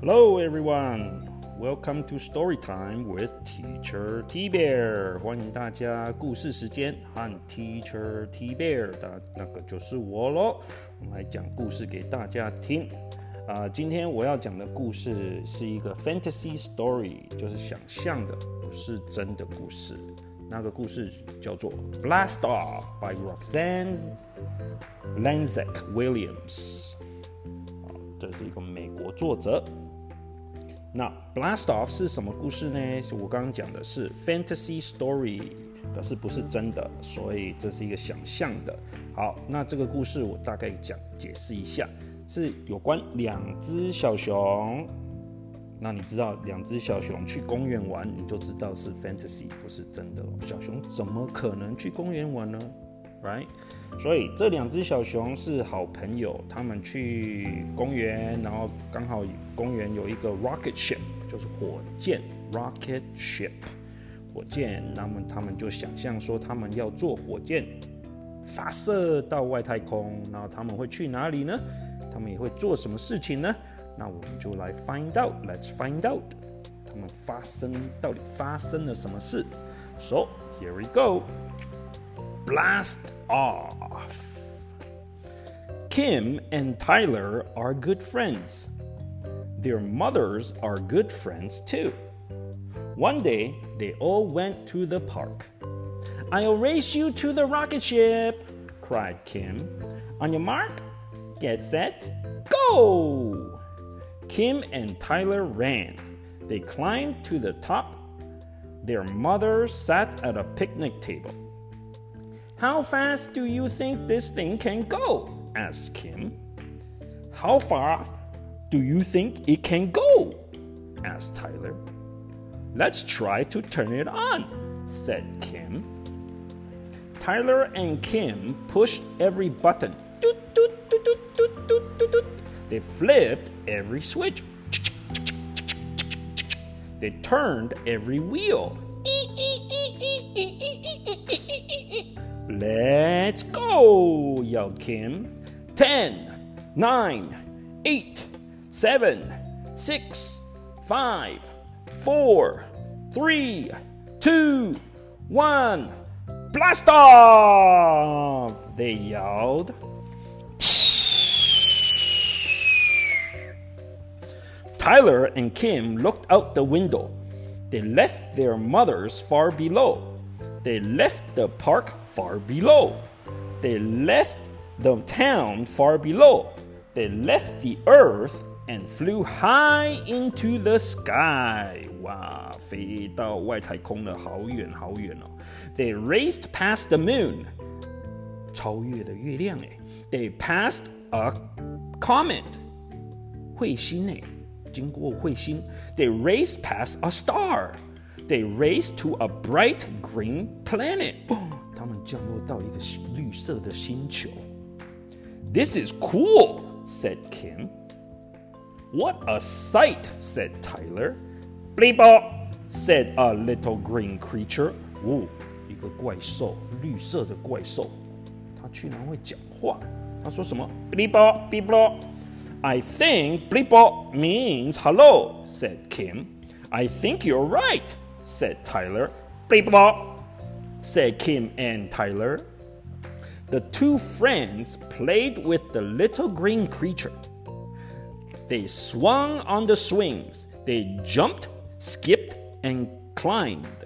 Hello, everyone. Welcome to Story Time with Teacher T Bear. 欢迎大家故事时间和 Teacher T Bear 的那个就是我喽。我们来讲故事给大家听。啊、今天我要讲的故事是一个 fantasy story，就是想象的，不是真的故事。那个故事叫做《Blast Off》by Roxanne Lanzac Williams。啊，这是一个美国作者。 那 Blast Off 是什么故事呢？我刚刚讲的是 fantasy story，表示不是真的，所以这是一个想象的。好，那这个故事我大概讲解释一下，是有关两只小熊。那你知道两只小熊去公园玩，你就知道是 fantasy，不是真的。小熊怎么可能去公园玩呢？Right？所以这两只小熊是好朋友，他们去公园，然后刚好公园有一个 rocket ship，就是火箭 rocket ship，火箭。那么他们就想象说，他们要坐火箭发射到外太空，然后他们会去哪里呢？他们也会做什么事情呢？那我们就来 find out，let's find out，他们发生到底发生了什么事？So here we go。Blast off. Kim and Tyler are good friends. Their mothers are good friends too. One day, they all went to the park. I'll race you to the rocket ship, cried Kim. On your mark, get set, go! Kim and Tyler ran. They climbed to the top. Their mother sat at a picnic table. How fast do you think this thing can go? asked Kim. How far do you think it can go? asked Tyler. Let's try to turn it on, said Kim. Tyler and Kim pushed every button. Doot, doot, doot. They flipped every switch. They turned every wheel. Let's go, yelled Kim. Ten, nine, eight, seven, six, five, four, three, two, one. Blast off! They yelled. Tyler and Kim looked out the window. They left their mothers far below. They left the park far below. They left the town far below. They left the earth and flew high into the sky. 哇，飞到外太空了，好远好远哦。They raced past the moon. 超越了月亮哎。They passed a comet. 彗星哎，经过彗星。They raced past a star. They raced to a bright green planet. 他们降落到一个绿色的星球。This is cool, said Kim. What a sight, said Tyler. Bleep, said a little green creature. 哦，一个怪兽，绿色的怪兽，它居然会讲话。他说什么？Bleep, bleep. I think bleep means hello, said Kim. I think you're right, said Tyler. Bleep, said Kim and Tyler. The two friends played with the little green creature. They swung on the swings. They jumped, skipped, and climbed.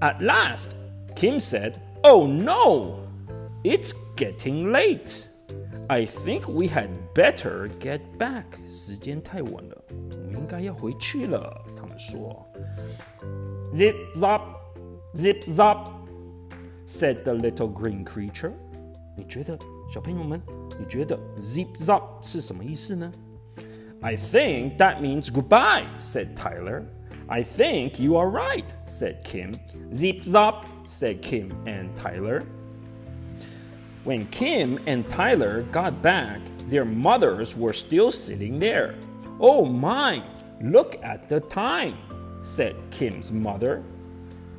At last, Kim said, Oh no! It's getting late. I think we had better get back. 时间太晚了，我们应该要回去了。他们说。Zip zop, zip zop, said the little green creature. 你觉得，小朋友们，你觉得 zip zop 是什么意思呢？I think that means goodbye, said Tyler. I think you are right, said Kim. Zip zop, said Kim and Tyler. When Kim and Tyler got back, their mothers were still sitting there. Oh my, look at the time, said Kim's mother.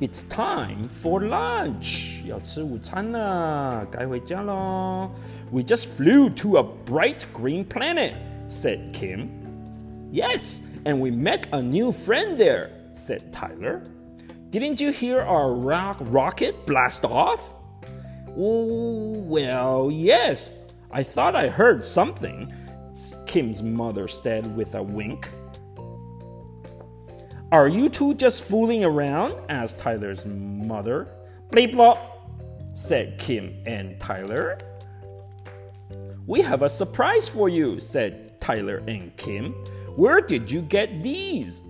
It's time for lunch. 要吃午餐了，该回家喽。We just flew to a bright green planet, said Kim. Yes, and we met a new friend there, said Tyler. Didn't you hear our rock rocket blast off? Oh, well, yes. I thought I heard something, Kim's mother said with a wink. Are you two just fooling around? asked Tyler's mother. Bleep blop, said Kim and Tyler. We have a surprise for you, said Tyler and Kim. Where did you get these?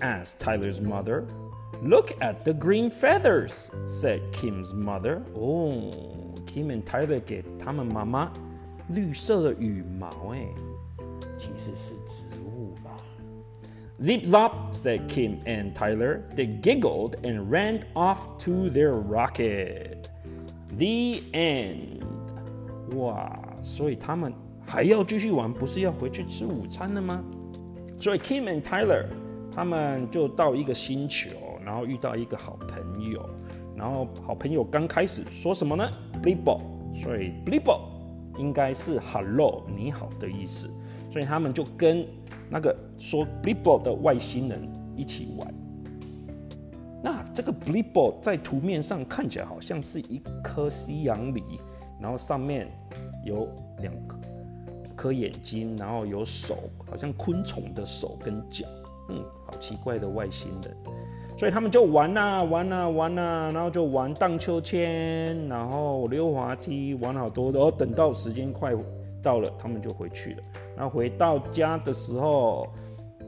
asked Tyler's mother. Look at the green feathers, said Kim's mother. Oh, Kim and Tyler 给他们妈妈绿色的羽毛，哎，其实是植物吧。 Zip zop, said Kim and Tyler. They giggled and ran off to their rocket. The end. 哇，所以他们还要继续玩，不是要回去吃午餐了吗？所以 Kim and Tyler 他们就到一个星球，然后遇到一个好朋友，然后好朋友刚开始说什么呢？Blibble，所以 Blibble 应该是 Hello，你好的意思，所以他们就跟那个说 Blibble 的外星人一起玩。那这个 Blibble 在图面上看起来好像是一颗西洋梨，然后上面有两颗颗眼睛，然后有手，好像昆虫的手跟脚。嗯，好奇怪的外星人。所以他们就玩呐玩呐玩呐，然后就玩荡秋千，然后溜滑梯，玩好多。然后等到时间快到了，他们就回去了。然后回到家的时候，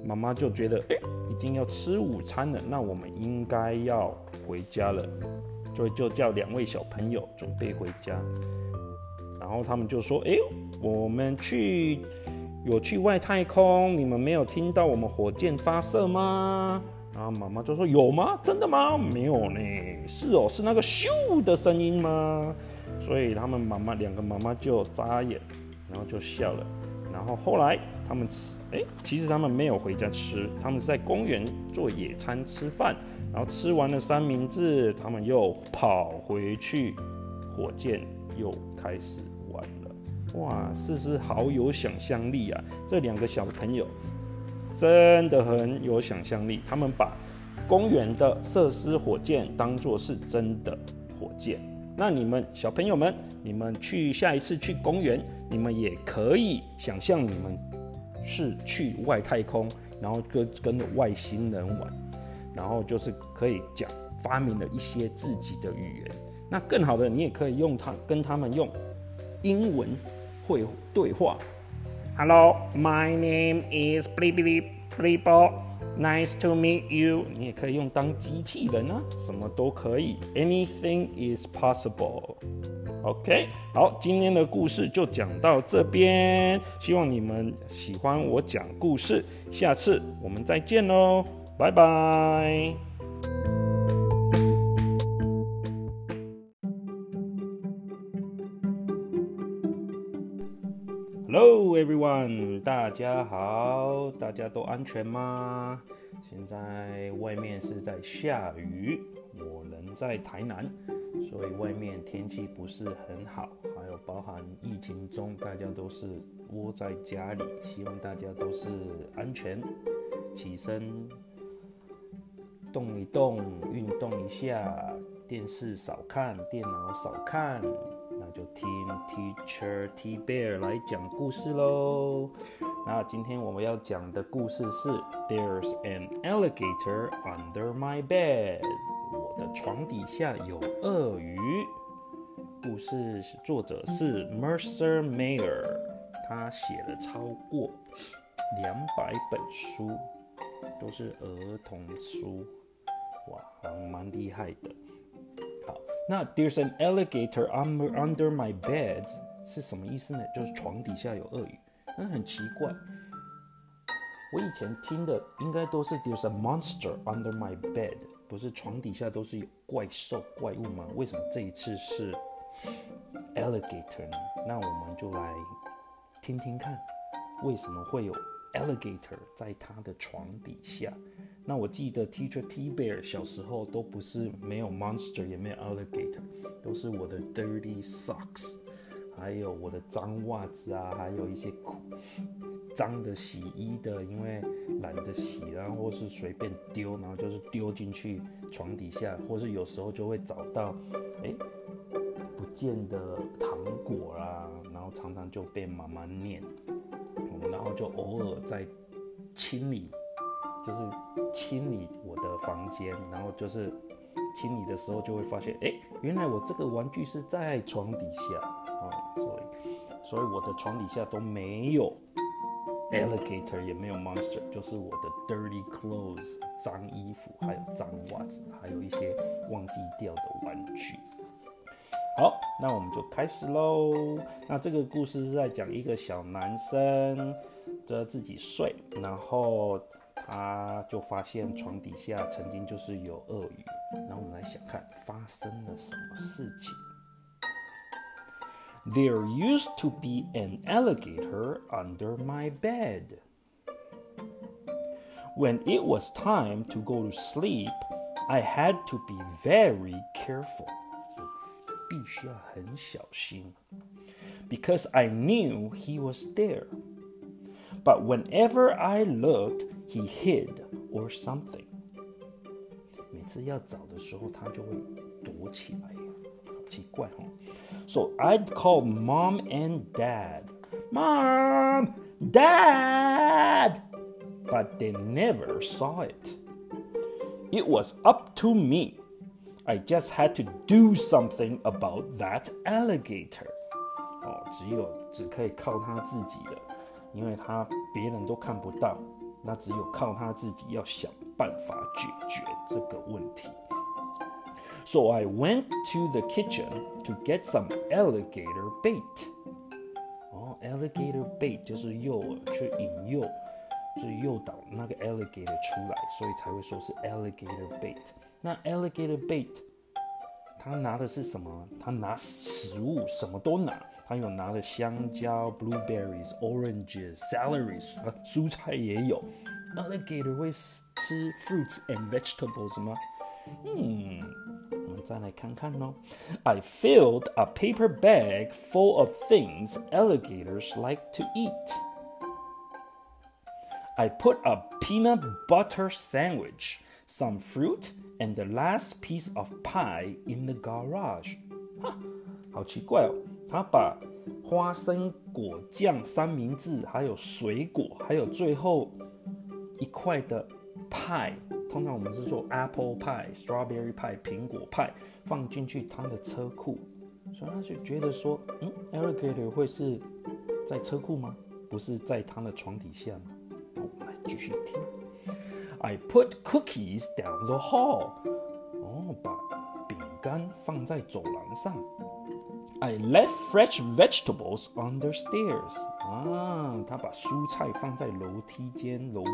妈妈就觉得，哎，已经要吃午餐了，那我们应该要回家了，所以就叫两位小朋友准备回家。然后他们就说，哎，我们去有去外太空，你们没有听到我们火箭发射吗？然后妈妈就说：“有吗？真的吗？没有呢。是哦，是那个咻的声音吗？”所以他们妈妈两个妈妈就眨眼，然后就笑了。然后后来他们吃，哎，其实他们没有回家吃，他们是在公园做野餐吃饭。然后吃完了三明治，他们又跑回去，火箭又开始玩了。哇，是不是好有想象力啊？这两个小朋友。真的很有想象力，他们把公园的设施火箭当做是真的火箭。那你们小朋友们，你们去下一次去公园，你们也可以想象你们是去外太空，然后跟跟着外星人玩，然后就是可以讲发明了一些自己的语言。那更好的，你也可以用它跟他们用英文会对话。Hello, my name is b l i Blip Blip. Nice to meet you. 你也可以用当机器人啊，什么都可以。Anything is possible. OK，好，今天的故事就讲到这边，希望你们喜欢我讲故事。下次我们再见喽，拜拜。大家好，大家都安全吗？现在外面是在下雨，我人在台南，所以外面天气不是很好，还有包含疫情中大家都是窝在家里，希望大家都是安全，起身动一动，运动一下，电视少看，电脑少看。那就听 Teacher T Bear 来讲故事喽。那今天我们要讲的故事是 There's an alligator under my bed。我的床底下有鳄鱼。故事作者是 Mercer Mayer，他写了超过两百本书，都是儿童书，哇，还蛮厉害的。那 There's an alligator under under my bed 是什么意思呢？就是床底下有鳄鱼。但很奇怪，我以前听的应该都是 There's a monster under my bed，不是床底下都是有怪兽怪物吗？为什么这一次是 alligator 呢？那我们就来听听看，为什么会有 alligator 在他的床底下？那我记得 Teacher T Bear 小时候都不是没有 monster 也没有 alligator，都是我的 dirty socks，还有我的脏袜子啊，还有一些脏的洗衣的，因为懒得洗，然后或是随便丢，然后就是丢进去床底下，或是有时候就会找到，哎，不见的糖果啦，然后常常就被妈妈念，然后就偶尔在清理，就是清理我的房间，然后就是清理的时候就会发现，哎，原来我这个玩具是在床底下啊，所以，所以我的床底下都没有。Alligator 也没有 monster，就是我的 dirty clothes 脏衣服，还有脏袜子，还有一些忘记掉的玩具。好，那我们就开始喽。那这个故事是在讲一个小男生，这自己睡，然后 他就发现床底下曾经就是有鳄鱼。然后我们来想看发生了什么事情。There used to be an alligator under my bed. When it was time to go to sleep, I had to be very careful. Because I knew he was there. But whenever I looked, he hid or something. 每次要找的时候，他就会躲起来。奇怪哦。So I'd call mom and dad. Mom, dad! But they never saw it. It was up to me. I just had to do something about that alligator. 哦，只有只可以靠他自己了，因为他别人都看不到， 那只有靠他自己要想办法解决这个问题。so I went to the kitchen to get some alligator bait. 哦，alligator bait 就是诱饵，去引诱，就是诱导那个 alligator 出来，所以才会说是 alligator bait。那 alligator bait， 他拿的是什么？他拿食物，什么都拿。他有拿了香蕉、blueberries、oranges、celeries，呃，蔬菜也有。alligator 会吃 fruits and vegetables 吗？嗯。再来看看咯。I filled a paper bag full of things alligators like to eat. I put a peanut butter sandwich, Some fruit, and the last piece of pie in the garage. 哈，好奇怪哦，他把花生果酱三明治，还有水果，还有最后一块的派，通常我们是说 apple pie、strawberry pie、苹果派放进去他的车库，所以他就觉得说，嗯，alligator 会是在车库吗？不是在他的床底下吗？我们来继续听。I put cookies down the hall。哦，把饼干放在走廊上。I left fresh vegetables on the stairs。啊，他把蔬菜放在楼梯间，楼梯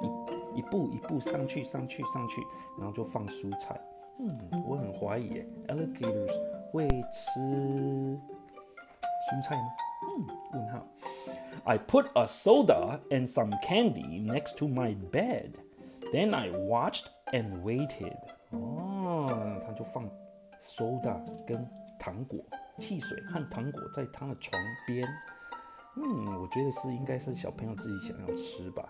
一一步一步上去，上去，上去，然后就放蔬菜。嗯，我很怀疑，alligators 会吃蔬菜吗？嗯，问号。I put a soda and some candy next to my bed. Then I watched and waited. 哦，他就放 soda 跟糖果。汽水和糖果在他的床边，嗯，我觉得是应该是小朋友自己想要吃吧。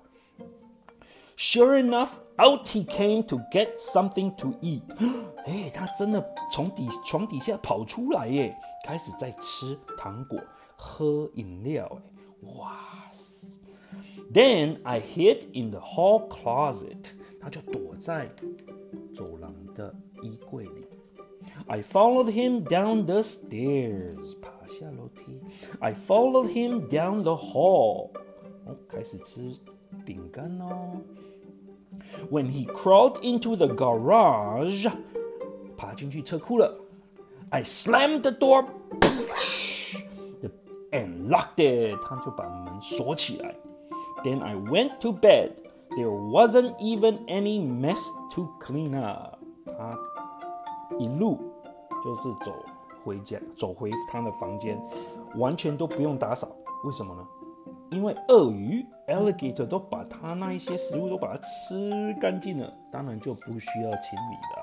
Sure enough, out he came to get something to eat。哎，他真的从底床底下跑出来耶，开始在吃糖果、喝饮料。哎，哇塞 ！Then I hid in the hall closet。他就躲在走廊的衣柜里。I followed him down the stairs，爬下楼梯。I followed him down the hall，哦，开始吃饼干哦。When he crawled into the garage，爬进去车库了。I slammed the door and locked it，他就把门锁起来。 Then I went to bed. There wasn't even any mess to clean up. 他一路就是走回家，走回他的房间，完全都不用打扫。为什么呢？因为鳄鱼 alligator 都把它那一些食物都把它吃干净了，当然就不需要清理了。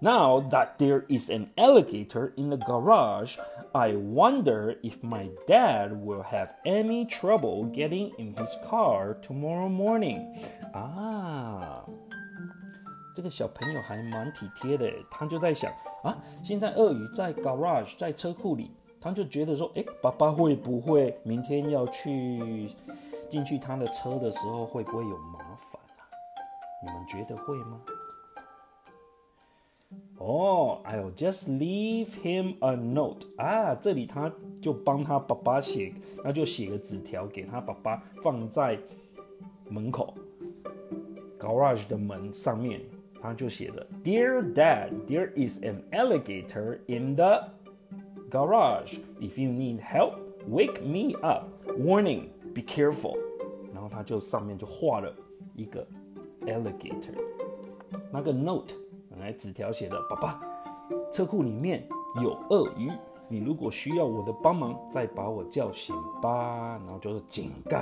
Now that there is an alligator in the garage, I wonder if my dad will have any trouble getting in his car tomorrow morning. 啊，这个小朋友还蛮体贴的，他就在想啊，现在鳄鱼在 garage 在车库里，他就觉得说，哎，爸爸会不会明天要去进去他的车的时候，会不会有麻烦啊？你们觉得会吗？哦，I'll just leave him a note 啊，这里他就帮他爸爸写，那就写个纸条给他爸爸，放在门口 garage 的门上面，他就写着：Dear Dad, there is an alligator in the garage. If you need help, wake me up. Warning, be careful. 然后他就上面就画了一个 alligator，那个 note。 来纸条写的，爸爸，车库里面有鳄鱼，你如果需要我的帮忙，再把我叫醒吧。然后就是警告，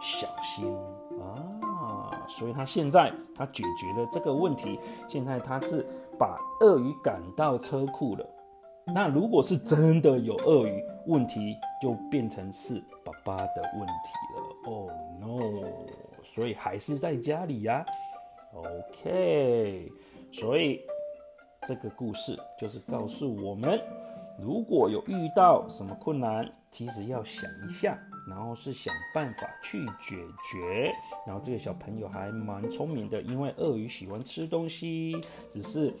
小心啊！所以他现在他解决了这个问题，现在他是把鳄鱼赶到车库了。那如果是真的有鳄鱼，问题就变成是爸爸的问题了。Oh no！所以还是在家里呀。OK。所以这个故事就是告诉我们，如果有遇到什么困难，其实要想一下，然后是想办法去解决。然后这个小朋友还蛮聪明的，因为鳄鱼喜欢吃东西，只是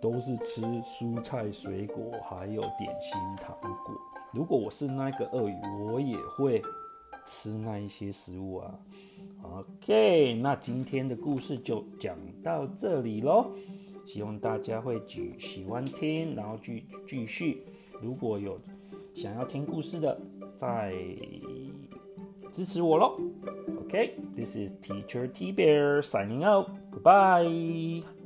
都是吃蔬菜、水果，还有点心、糖果。如果我是那个鳄鱼，我也会吃那一些食物啊。OK，那今天的故事就讲到这里喽。希望大家会继喜欢听，然后继继续。如果有想要听故事的，再支持我喽。OK，this is Teacher T Bear signing out. Goodbye.